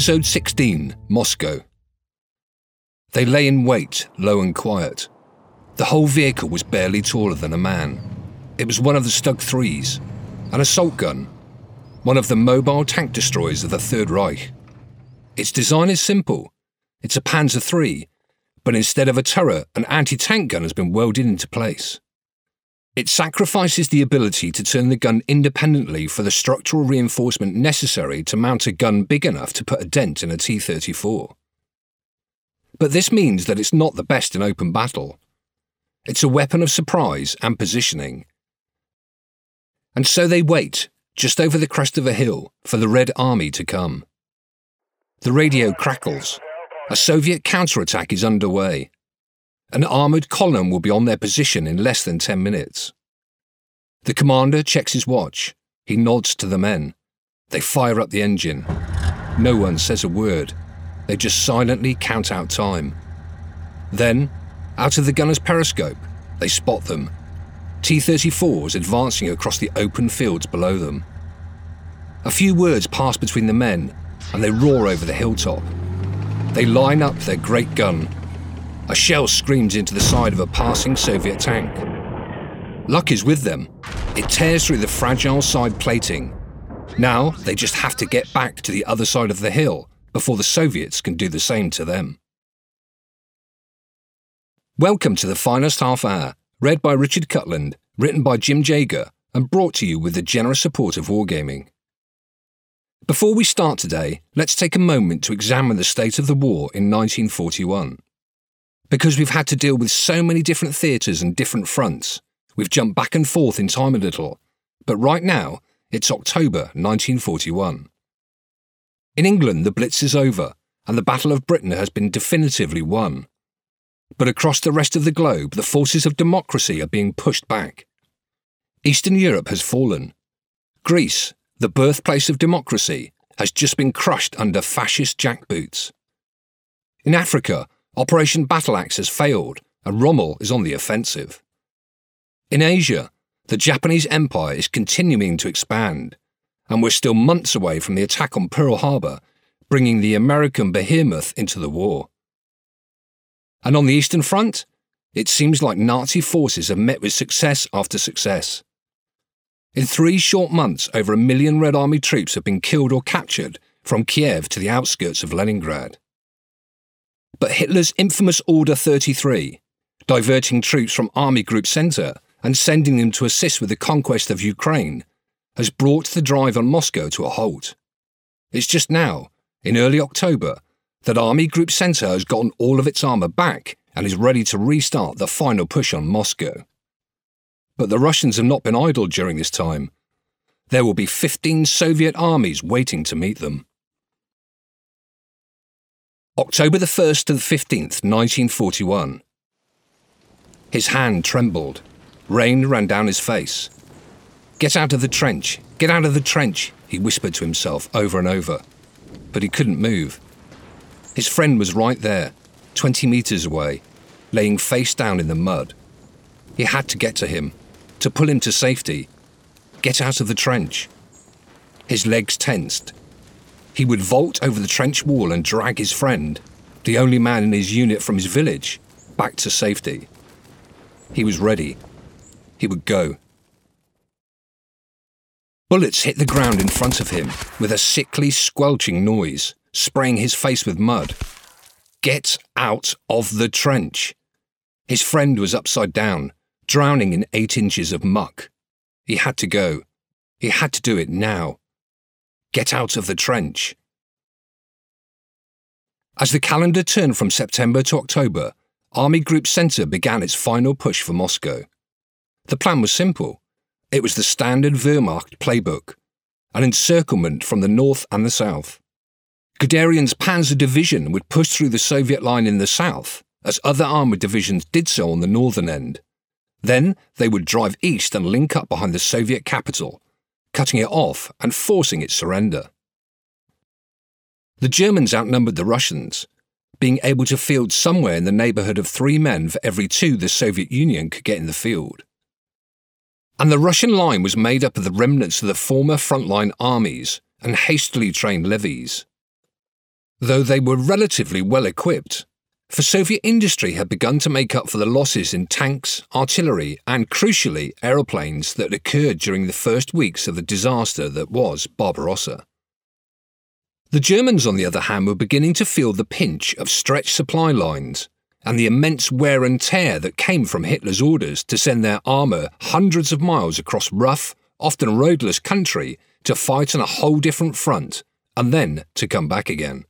Episode 16 Moscow. They lay in wait, low and quiet. The whole vehicle was barely taller than a man. It was one of the Stug 3s, an assault gun, one of the mobile tank destroyers of the Third Reich. Its design is simple. It's a Panzer III, but instead of a turret, an anti tank gun has been welded into place. It sacrifices the ability to turn the gun independently for the structural reinforcement necessary to mount a gun big enough to put a dent in a T 34. But this means that it's not the best in open battle. It's a weapon of surprise and positioning. And so they wait, just over the crest of a hill, for the Red Army to come. The radio crackles. A Soviet counterattack is underway. An armoured column will be on their position in less than 10 minutes. The commander checks his watch. He nods to the men. They fire up the engine. No one says a word. They just silently count out time. Then, out of the gunner's periscope, they spot them. T 34s advancing across the open fields below them. A few words pass between the men, and they roar over the hilltop. They line up their great gun. A shell screams into the side of a passing Soviet tank. Luck is with them. It tears through the fragile side plating. Now they just have to get back to the other side of the hill before the Soviets can do the same to them. Welcome to the Finest Half Hour, read by Richard Cutland, written by Jim Jager, and brought to you with the generous support of Wargaming. Before we start today, let's take a moment to examine the state of the war in 1941. Because we've had to deal with so many different theatres and different fronts, we've jumped back and forth in time a little, but right now, it's October 1941. In England, the Blitz is over, and the Battle of Britain has been definitively won. But across the rest of the globe, the forces of democracy are being pushed back. Eastern Europe has fallen. Greece, the birthplace of democracy, has just been crushed under fascist jackboots. In Africa, Operation Battle Axe has failed, and Rommel is on the offensive. In Asia, the Japanese Empire is continuing to expand, and we're still months away from the attack on Pearl Harbor, bringing the American behemoth into the war. And on the Eastern Front, it seems like Nazi forces have met with success after success. In three short months, over a million Red Army troops have been killed or captured from Kiev to the outskirts of Leningrad. But Hitler's infamous Order 33, diverting troops from Army Group Center and sending them to assist with the conquest of Ukraine, has brought the drive on Moscow to a halt. It's just now, in early October, that Army Group Center has gotten all of its armour back and is ready to restart the final push on Moscow. But the Russians have not been idle during this time. There will be 15 Soviet armies waiting to meet them. October the 1st to the 15th, 1941. His hand trembled. Rain ran down his face. Get out of the trench, get out of the trench, he whispered to himself over and over. But he couldn't move. His friend was right there, 20 metres away, laying face down in the mud. He had to get to him, to pull him to safety, get out of the trench. His legs tensed. He would vault over the trench wall and drag his friend, the only man in his unit from his village, back to safety. He was ready. He would go. Bullets hit the ground in front of him with a sickly, squelching noise spraying his face with mud. Get out of the trench. His friend was upside down, drowning in eight inches of muck. He had to go. He had to do it now. Get out of the trench. As the calendar turned from September to October, Army Group Center began its final push for Moscow. The plan was simple. It was the standard Wehrmacht playbook an encirclement from the north and the south. Guderian's Panzer Division would push through the Soviet line in the south, as other armoured divisions did so on the northern end. Then they would drive east and link up behind the Soviet capital, cutting it off and forcing its surrender. The Germans outnumbered the Russians, being able to field somewhere in the neighbourhood of three men for every two the Soviet Union could get in the field. And the Russian line was made up of the remnants of the former frontline armies and hastily trained levies. though they were relatively well equipped, for Soviet industry had begun to make up for the losses in tanks, artillery, and crucially, aeroplanes that occurred during the first weeks of the disaster that was Barbarossa. The Germans, on the other hand, were beginning to feel the pinch of stretched supply lines and the immense wear and tear that came from Hitler's orders to send their armour hundreds of miles across rough, often roadless country to fight on a whole different front and then to come back again.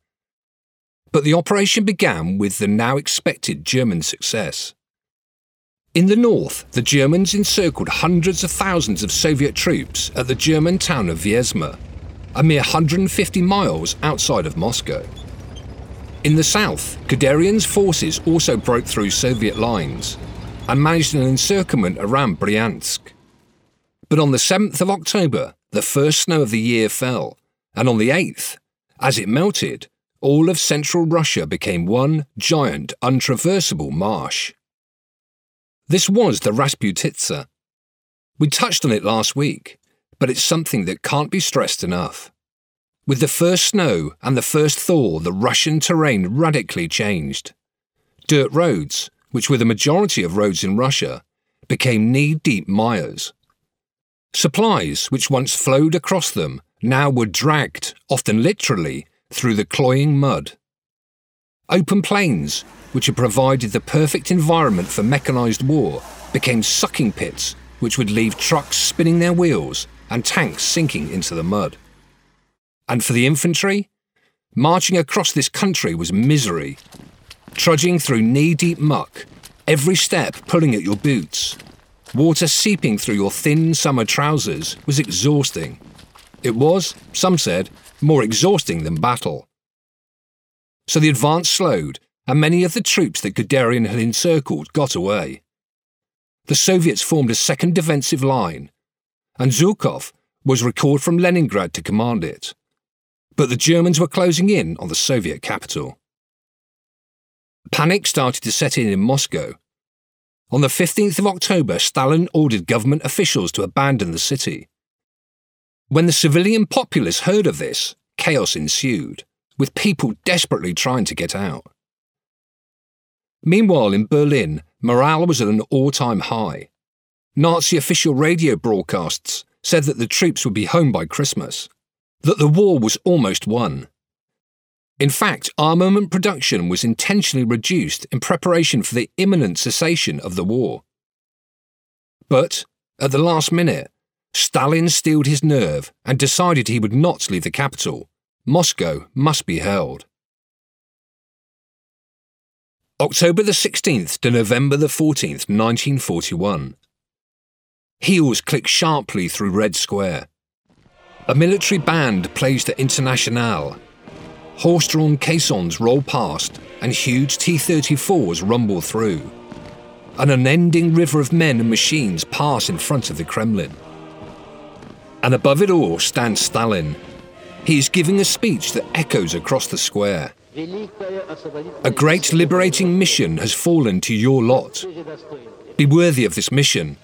But the operation began with the now expected German success. In the north, the Germans encircled hundreds of thousands of Soviet troops at the German town of Vyazma, a mere 150 miles outside of Moscow. In the south, Guderian's forces also broke through Soviet lines and managed an encirclement around Bryansk. But on the 7th of October, the first snow of the year fell, and on the 8th, as it melted, all of central Russia became one giant, untraversable marsh. This was the Rasputitsa. We touched on it last week, but it's something that can't be stressed enough. With the first snow and the first thaw, the Russian terrain radically changed. Dirt roads, which were the majority of roads in Russia, became knee deep mires. Supplies, which once flowed across them, now were dragged, often literally, through the cloying mud. Open plains, which had provided the perfect environment for mechanised war, became sucking pits which would leave trucks spinning their wheels and tanks sinking into the mud. And for the infantry, marching across this country was misery. Trudging through knee deep muck, every step pulling at your boots, water seeping through your thin summer trousers was exhausting. It was, some said, more exhausting than battle. So the advance slowed, and many of the troops that Guderian had encircled got away. The Soviets formed a second defensive line, and Zhukov was recalled from Leningrad to command it. But the Germans were closing in on the Soviet capital. Panic started to set in in Moscow. On the 15th of October, Stalin ordered government officials to abandon the city. When the civilian populace heard of this, chaos ensued, with people desperately trying to get out. Meanwhile, in Berlin, morale was at an all time high. Nazi official radio broadcasts said that the troops would be home by Christmas, that the war was almost won. In fact, armament production was intentionally reduced in preparation for the imminent cessation of the war. But, at the last minute, Stalin steeled his nerve and decided he would not leave the capital. Moscow must be held. October the 16th to November the 14th, 1941. Heels click sharply through Red Square. A military band plays the Internationale. Horse drawn caissons roll past, and huge T 34s rumble through. An unending river of men and machines pass in front of the Kremlin. And above it all stands Stalin. He is giving a speech that echoes across the square. A great liberating mission has fallen to your lot. Be worthy of this mission.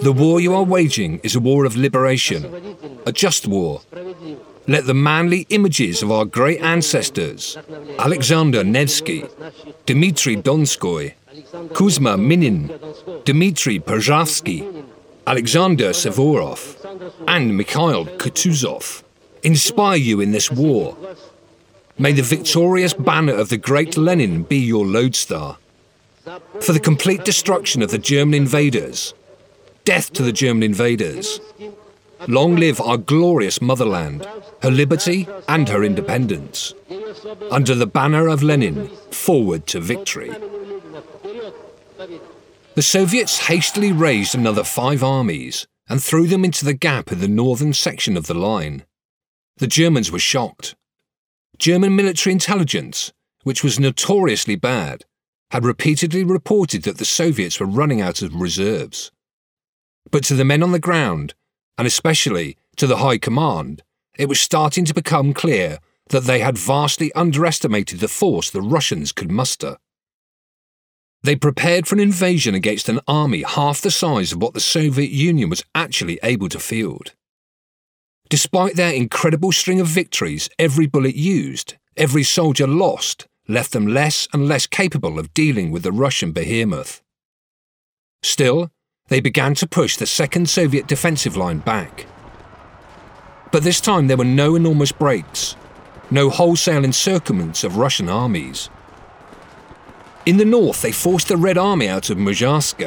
The war you are waging is a war of liberation, a just war. Let the manly images of our great ancestors, Alexander Nevsky, Dmitry Donskoy, Kuzma Minin, Dmitry Pozharsky, Alexander Suvorov, and Mikhail Kutuzov inspire you in this war. May the victorious banner of the great Lenin be your lodestar. For the complete destruction of the German invaders, death to the German invaders. Long live our glorious motherland, her liberty and her independence. Under the banner of Lenin, forward to victory. The Soviets hastily raised another five armies and threw them into the gap in the northern section of the line. The Germans were shocked. German military intelligence, which was notoriously bad, had repeatedly reported that the Soviets were running out of reserves. But to the men on the ground, and especially to the High Command, it was starting to become clear that they had vastly underestimated the force the Russians could muster. They prepared for an invasion against an army half the size of what the Soviet Union was actually able to field. Despite their incredible string of victories, every bullet used, every soldier lost left them less and less capable of dealing with the Russian behemoth. Still, they began to push the second Soviet defensive line back. But this time there were no enormous breaks, no wholesale encirclements of Russian armies. In the north, they forced the Red Army out of Murmansk,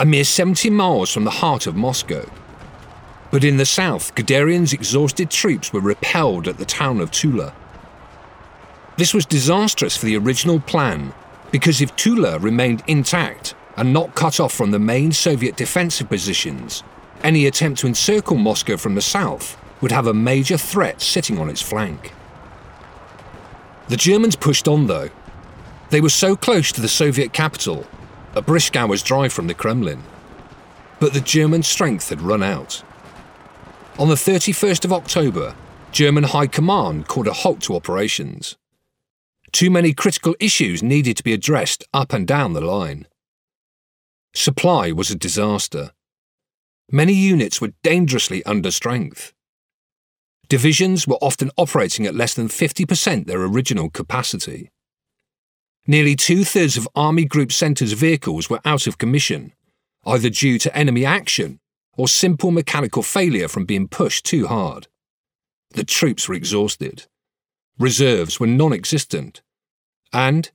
a mere 70 miles from the heart of Moscow. But in the south, Guderian's exhausted troops were repelled at the town of Tula. This was disastrous for the original plan, because if Tula remained intact and not cut off from the main Soviet defensive positions, any attempt to encircle Moscow from the south would have a major threat sitting on its flank. The Germans pushed on, though. They were so close to the Soviet capital, a brisk hour's drive from the Kremlin. But the German strength had run out. On the 31st of October, German High Command called a halt to operations. Too many critical issues needed to be addressed up and down the line. Supply was a disaster. Many units were dangerously under strength. Divisions were often operating at less than 50% their original capacity. Nearly two thirds of Army Group Centre's vehicles were out of commission, either due to enemy action or simple mechanical failure from being pushed too hard. The troops were exhausted. Reserves were non existent. And,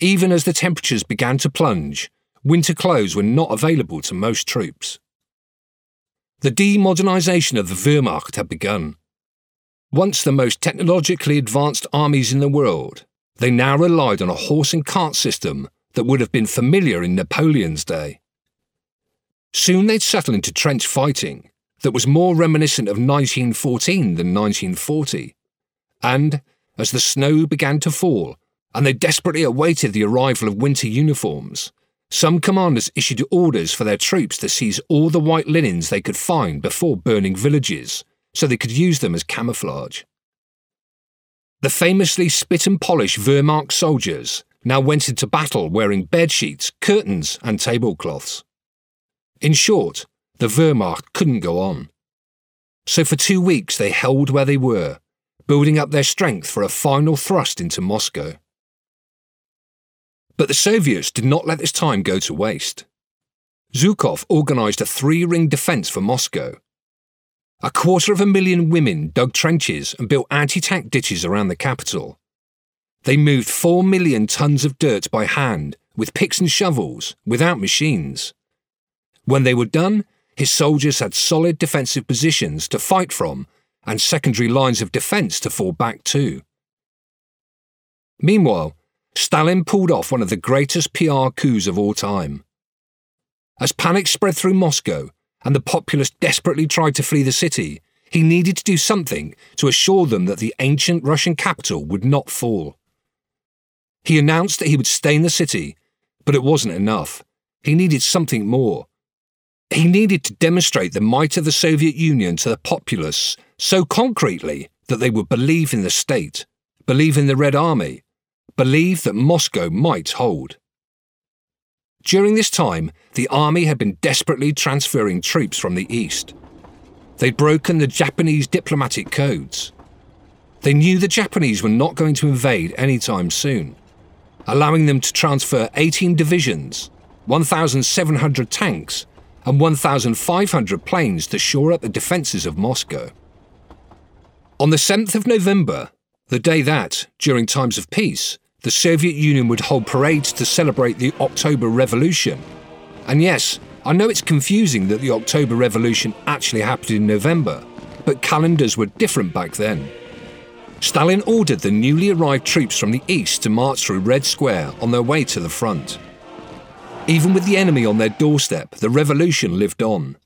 even as the temperatures began to plunge, winter clothes were not available to most troops. The demodernisation of the Wehrmacht had begun. Once the most technologically advanced armies in the world, they now relied on a horse and cart system that would have been familiar in Napoleon's day. Soon they'd settle into trench fighting that was more reminiscent of 1914 than 1940. And, as the snow began to fall, and they desperately awaited the arrival of winter uniforms, some commanders issued orders for their troops to seize all the white linens they could find before burning villages, so they could use them as camouflage. The famously spit and polish Wehrmacht soldiers now went into battle wearing bedsheets, curtains, and tablecloths. In short, the Wehrmacht couldn't go on. So for two weeks they held where they were, building up their strength for a final thrust into Moscow. But the Soviets did not let this time go to waste. Zhukov organised a three ring defence for Moscow. A quarter of a million women dug trenches and built anti tank ditches around the capital. They moved four million tons of dirt by hand with picks and shovels without machines. When they were done, his soldiers had solid defensive positions to fight from and secondary lines of defence to fall back to. Meanwhile, Stalin pulled off one of the greatest PR coups of all time. As panic spread through Moscow and the populace desperately tried to flee the city, he needed to do something to assure them that the ancient Russian capital would not fall. He announced that he would stay in the city, but it wasn't enough. He needed something more. He needed to demonstrate the might of the Soviet Union to the populace so concretely that they would believe in the state, believe in the Red Army, believe that Moscow might hold. During this time, the army had been desperately transferring troops from the east. They'd broken the Japanese diplomatic codes. They knew the Japanese were not going to invade anytime soon, allowing them to transfer 18 divisions, 1,700 tanks, and 1,500 planes to shore up the defences of Moscow. On the 7th of November, the day that, during times of peace, the Soviet Union would hold parades to celebrate the October Revolution. And yes, I know it's confusing that the October Revolution actually happened in November, but calendars were different back then. Stalin ordered the newly arrived troops from the east to march through Red Square on their way to the front. Even with the enemy on their doorstep, the revolution lived on.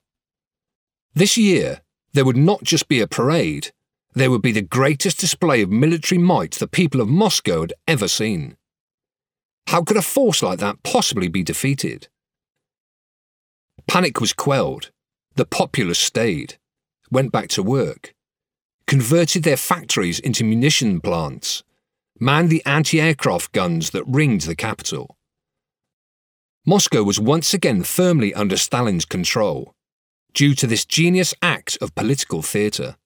This year, there would not just be a parade, there would be the greatest display of military might the people of Moscow had ever seen. How could a force like that possibly be defeated? Panic was quelled. The populace stayed, went back to work, converted their factories into munition plants, manned the anti aircraft guns that ringed the capital. Moscow was once again firmly under Stalin's control, due to this genius act of political theatre.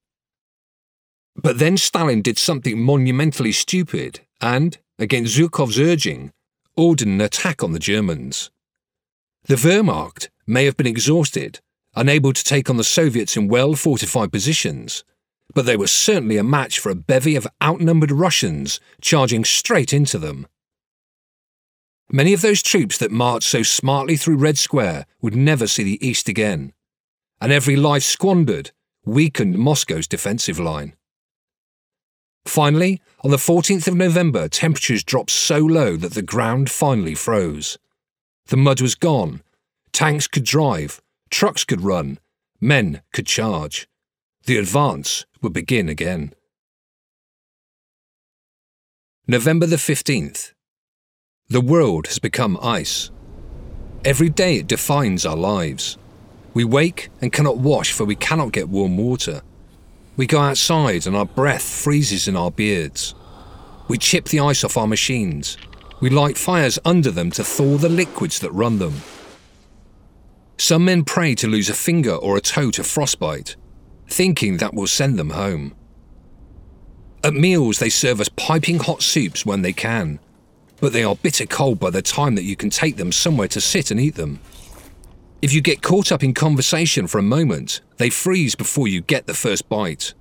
But then Stalin did something monumentally stupid and, against Zhukov's urging, ordered an attack on the Germans. The Wehrmacht may have been exhausted, unable to take on the Soviets in well fortified positions, but they were certainly a match for a bevy of outnumbered Russians charging straight into them. Many of those troops that marched so smartly through Red Square would never see the East again, and every life squandered weakened Moscow's defensive line. Finally, on the 14th of November, temperatures dropped so low that the ground finally froze. The mud was gone, tanks could drive, trucks could run, men could charge. The advance would begin again. November the 15th. The world has become ice. Every day it defines our lives. We wake and cannot wash for we cannot get warm water. We go outside and our breath freezes in our beards. We chip the ice off our machines. We light fires under them to thaw the liquids that run them. Some men pray to lose a finger or a toe to frostbite, thinking that will send them home. At meals, they serve us piping hot soups when they can, but they are bitter cold by the time that you can take them somewhere to sit and eat them. If you get caught up in conversation for a moment, they freeze before you get the first bite.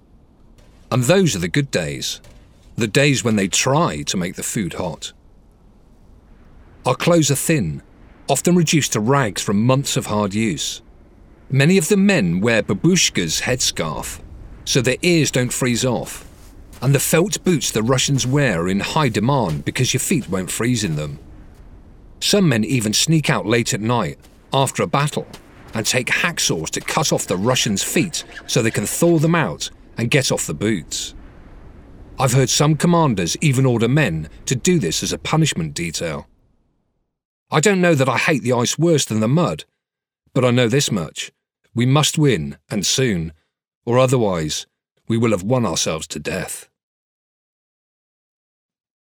And those are the good days, the days when they try to make the food hot. Our clothes are thin, often reduced to rags from months of hard use. Many of the men wear babushka's headscarf, so their ears don't freeze off. And the felt boots the Russians wear are in high demand because your feet won't freeze in them. Some men even sneak out late at night, after a battle, and take hacksaws to cut off the Russians' feet so they can thaw them out and get off the boots. I've heard some commanders even order men to do this as a punishment detail. I don't know that I hate the ice worse than the mud, but I know this much. We must win, and soon, or otherwise, we will have won ourselves to death.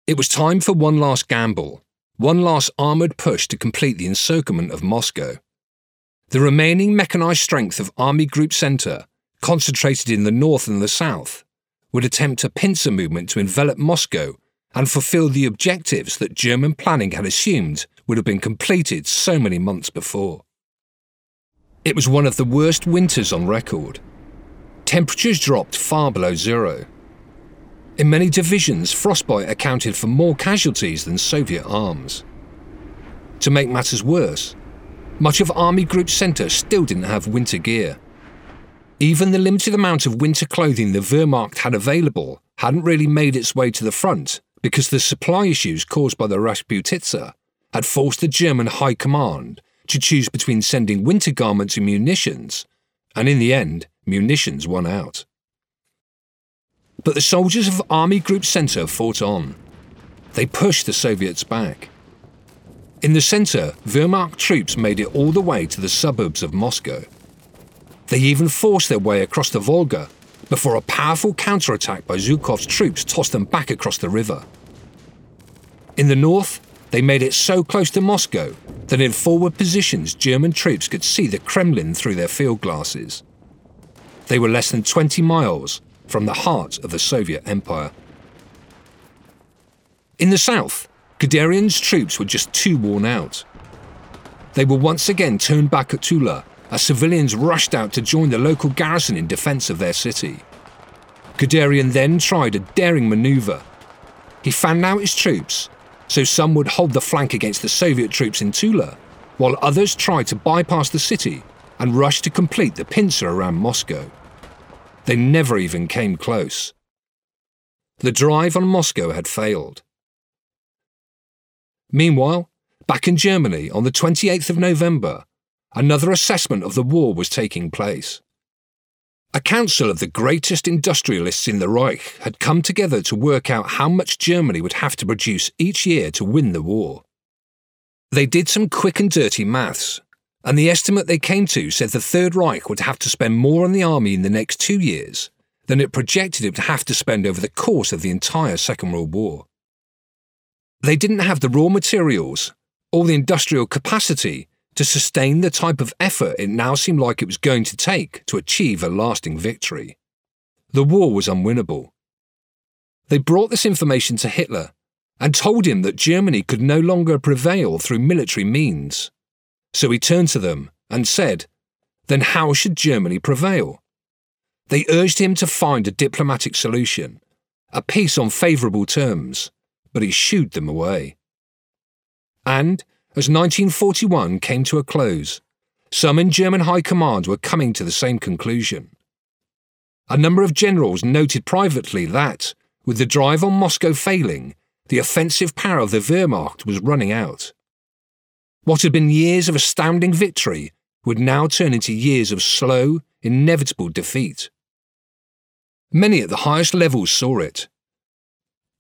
It was time for one last gamble, one last armoured push to complete the encirclement of Moscow. The remaining mechanised strength of Army Group Centre, concentrated in the north and the south, would attempt a pincer movement to envelop Moscow and fulfill the objectives that German planning had assumed would have been completed so many months before. It was one of the worst winters on record. Temperatures dropped far below zero. In many divisions, frostbite accounted for more casualties than Soviet arms. To make matters worse, much of Army Group Centre still didn't have winter gear. Even the limited amount of winter clothing the Wehrmacht had available hadn't really made its way to the front because the supply issues caused by the Rasputitsa had forced the German High Command to choose between sending winter garments and munitions, and in the end, munitions won out. But the soldiers of Army Group Centre fought on. They pushed the Soviets back. In the centre, Wehrmacht troops made it all the way to the suburbs of Moscow. They even forced their way across the Volga before a powerful counterattack by Zhukov's troops tossed them back across the river. In the north, they made it so close to Moscow that in forward positions German troops could see the Kremlin through their field glasses. They were less than 20 miles from the heart of the Soviet Empire. In the south, Guderian's troops were just too worn out. They were once again turned back at Tula as civilians rushed out to join the local garrison in defence of their city. Guderian then tried a daring manoeuvre. He fanned out his troops so some would hold the flank against the Soviet troops in Tula, while others tried to bypass the city and rush to complete the pincer around Moscow. They never even came close. The drive on Moscow had failed. Meanwhile, back in Germany on the 28th of November, another assessment of the war was taking place. A council of the greatest industrialists in the Reich had come together to work out how much Germany would have to produce each year to win the war. They did some quick and dirty maths, and the estimate they came to said the Third Reich would have to spend more on the army in the next two years than it projected it would have to spend over the course of the entire Second World War. They didn't have the raw materials or the industrial capacity to sustain the type of effort it now seemed like it was going to take to achieve a lasting victory. The war was unwinnable, They brought this information to Hitler and told him that Germany could no longer prevail through military means. So he turned to them and said, Then how should Germany prevail? They urged him to find a diplomatic solution, a peace on favourable terms, but he shooed them away. And, as 1941 came to a close, some in German high command were coming to the same conclusion. A number of generals noted privately that, with the drive on Moscow failing, the offensive power of the Wehrmacht was running out. What had been years of astounding victory would now turn into years of slow, inevitable defeat. Many at the highest levels saw it.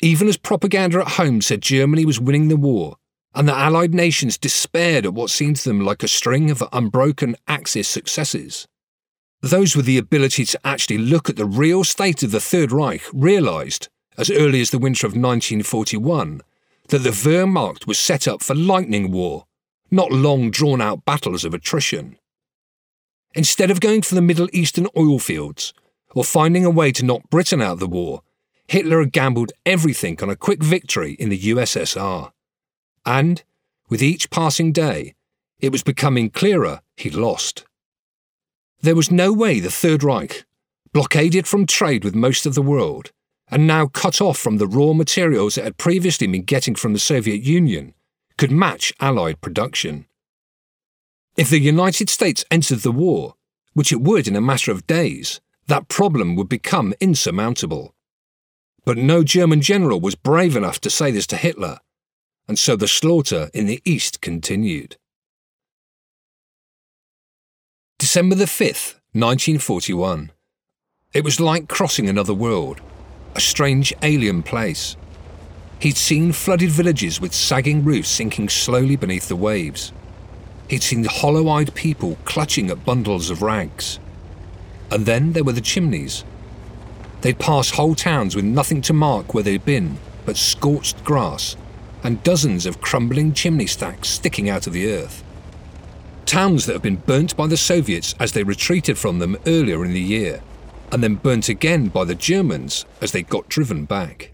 Even as propaganda at home said Germany was winning the war, and the Allied nations despaired at what seemed to them like a string of unbroken Axis successes. Those with the ability to actually look at the real state of the Third Reich realised, as early as the winter of 1941, that the Wehrmacht was set up for lightning war, not long drawn out battles of attrition. Instead of going for the Middle Eastern oil fields, or finding a way to knock Britain out of the war, Hitler had gambled everything on a quick victory in the USSR. And, with each passing day, it was becoming clearer he'd lost. There was no way the Third Reich, blockaded from trade with most of the world, and now cut off from the raw materials it had previously been getting from the Soviet Union, could match Allied production. If the United States entered the war, which it would in a matter of days, that problem would become insurmountable. But no German general was brave enough to say this to Hitler, and so the slaughter in the East continued. December the 5th, 1941. It was like crossing another world, a strange alien place. He'd seen flooded villages with sagging roofs sinking slowly beneath the waves. He'd seen hollow eyed people clutching at bundles of rags. And then there were the chimneys. They'd pass whole towns with nothing to mark where they'd been but scorched grass and dozens of crumbling chimney stacks sticking out of the earth. Towns that had been burnt by the Soviets as they retreated from them earlier in the year, and then burnt again by the Germans as they got driven back.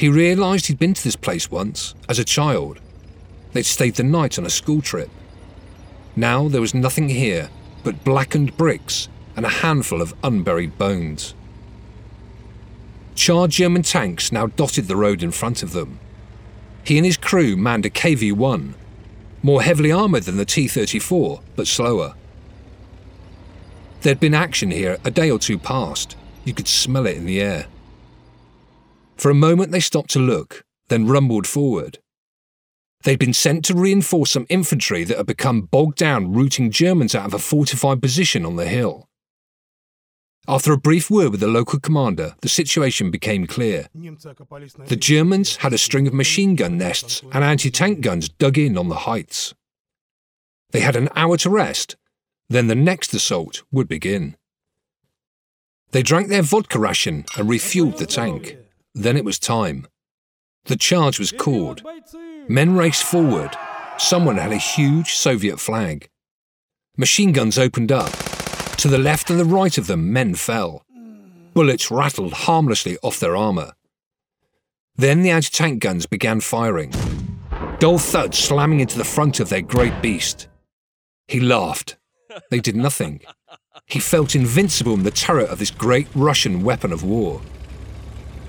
He realised he'd been to this place once, as a child. They'd stayed the night on a school trip. Now there was nothing here but blackened bricks and a handful of unburied bones. Charred German tanks now dotted the road in front of them. He and his crew manned a KV 1, more heavily armoured than the T 34, but slower. There'd been action here a day or two past. You could smell it in the air. For a moment they stopped to look, then rumbled forward. They'd been sent to reinforce some infantry that had become bogged down rooting Germans out of a fortified position on the hill. After a brief word with the local commander, the situation became clear. The Germans had a string of machine gun nests and anti tank guns dug in on the heights. They had an hour to rest, then the next assault would begin. They drank their vodka ration and refueled the tank. Then it was time. The charge was called. Men raced forward. Someone had a huge Soviet flag. Machine guns opened up. To the left and the right of them, men fell. Bullets rattled harmlessly off their armour. Then the anti tank guns began firing. Dull thuds slamming into the front of their great beast. He laughed. They did nothing. He felt invincible in the turret of this great Russian weapon of war.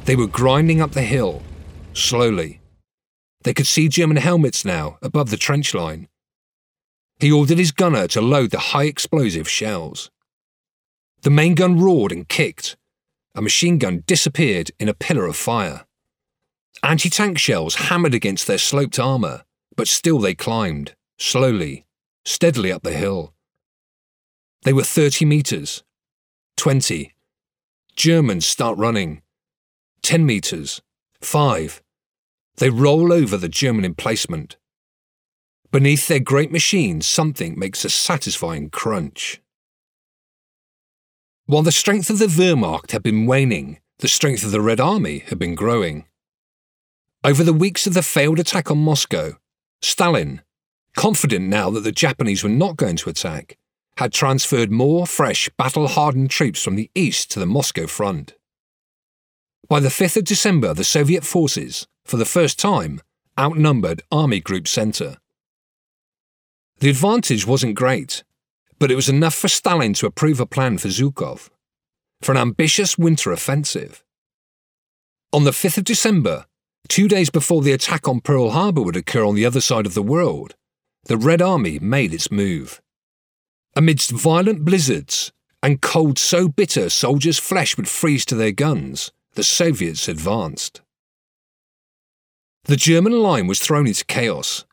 They were grinding up the hill, slowly, they could see German helmets now above the trench line. He ordered his gunner to load the high explosive shells. The main gun roared and kicked. A machine gun disappeared in a pillar of fire. Anti tank shells hammered against their sloped armour, but still they climbed, slowly, steadily up the hill. They were 30 metres, 20. Germans start running. 10 metres, 5. They roll over the German emplacement. Beneath their great machines, something makes a satisfying crunch. While the strength of the Wehrmacht had been waning, the strength of the Red Army had been growing. Over the weeks of the failed attack on Moscow, Stalin, confident now that the Japanese were not going to attack, had transferred more fresh battle hardened troops from the east to the Moscow front. By the 5th of December, the Soviet forces, for the first time, outnumbered Army Group Center. The advantage wasn't great, but it was enough for Stalin to approve a plan for Zhukov, for an ambitious winter offensive. On the 5th of December, two days before the attack on Pearl Harbor would occur on the other side of the world, the Red Army made its move. Amidst violent blizzards and cold so bitter soldiers' flesh would freeze to their guns, the Soviets advanced. The German line was thrown into chaos.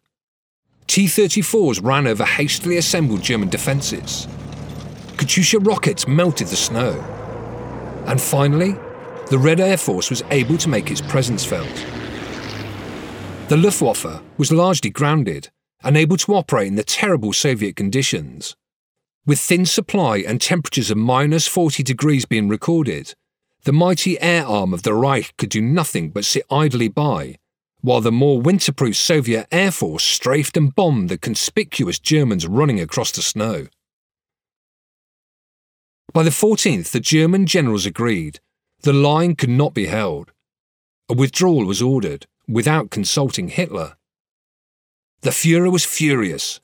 T 34s ran over hastily assembled German defences. Katyusha rockets melted the snow. And finally, the Red Air Force was able to make its presence felt. The Luftwaffe was largely grounded, unable to operate in the terrible Soviet conditions. With thin supply and temperatures of minus 40 degrees being recorded, the mighty air arm of the Reich could do nothing but sit idly by, while the more winterproof Soviet Air Force strafed and bombed the conspicuous Germans running across the snow. By the 14th, the German generals agreed the line could not be held. A withdrawal was ordered without consulting Hitler. The Fuhrer was furious.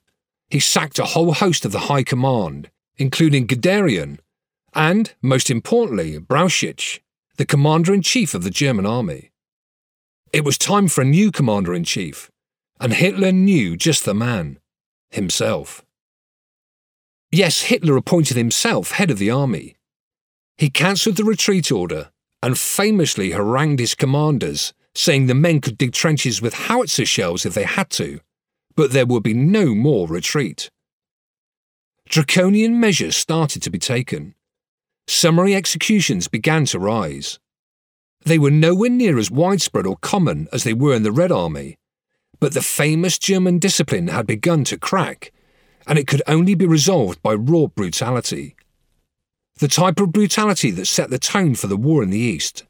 He sacked a whole host of the High Command, including Guderian and, most importantly, Brauchitsch, the commander in chief of the German army. It was time for a new commander in chief, and Hitler knew just the man himself. Yes, Hitler appointed himself head of the army, he cancelled the retreat order and famously harangued his commanders, saying the men could dig trenches with howitzer shells if they had to, but there would be no more retreat. Draconian measures started to be taken. Summary executions began to rise. They were nowhere near as widespread or common as they were in the Red Army, but the famous German discipline had begun to crack, and it could only be resolved by raw brutality the type of brutality that set the tone for the war in the East.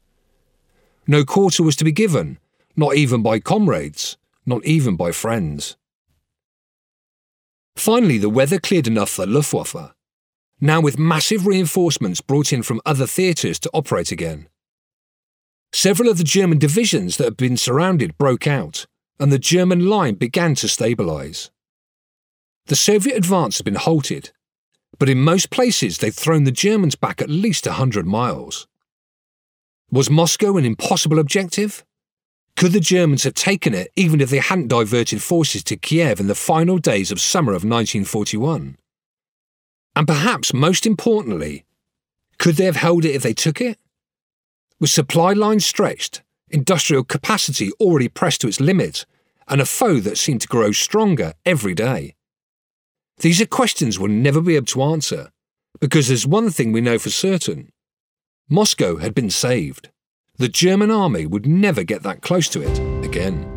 No quarter was to be given, not even by comrades, not even by friends. Finally, the weather cleared enough for Luftwaffe, now with massive reinforcements brought in from other theatres to operate again. Several of the German divisions that had been surrounded broke out, and the German line began to stabilise. The Soviet advance had been halted, but in most places they'd thrown the Germans back at least a hundred miles. Was Moscow an impossible objective? Could the Germans have taken it even if they hadn't diverted forces to Kiev in the final days of summer of 1941? And perhaps most importantly, could they have held it if they took it? With supply lines stretched, industrial capacity already pressed to its limit, and a foe that seemed to grow stronger every day. These are questions we'll never be able to answer, because there's one thing we know for certain Moscow had been saved. The German army would never get that close to it again.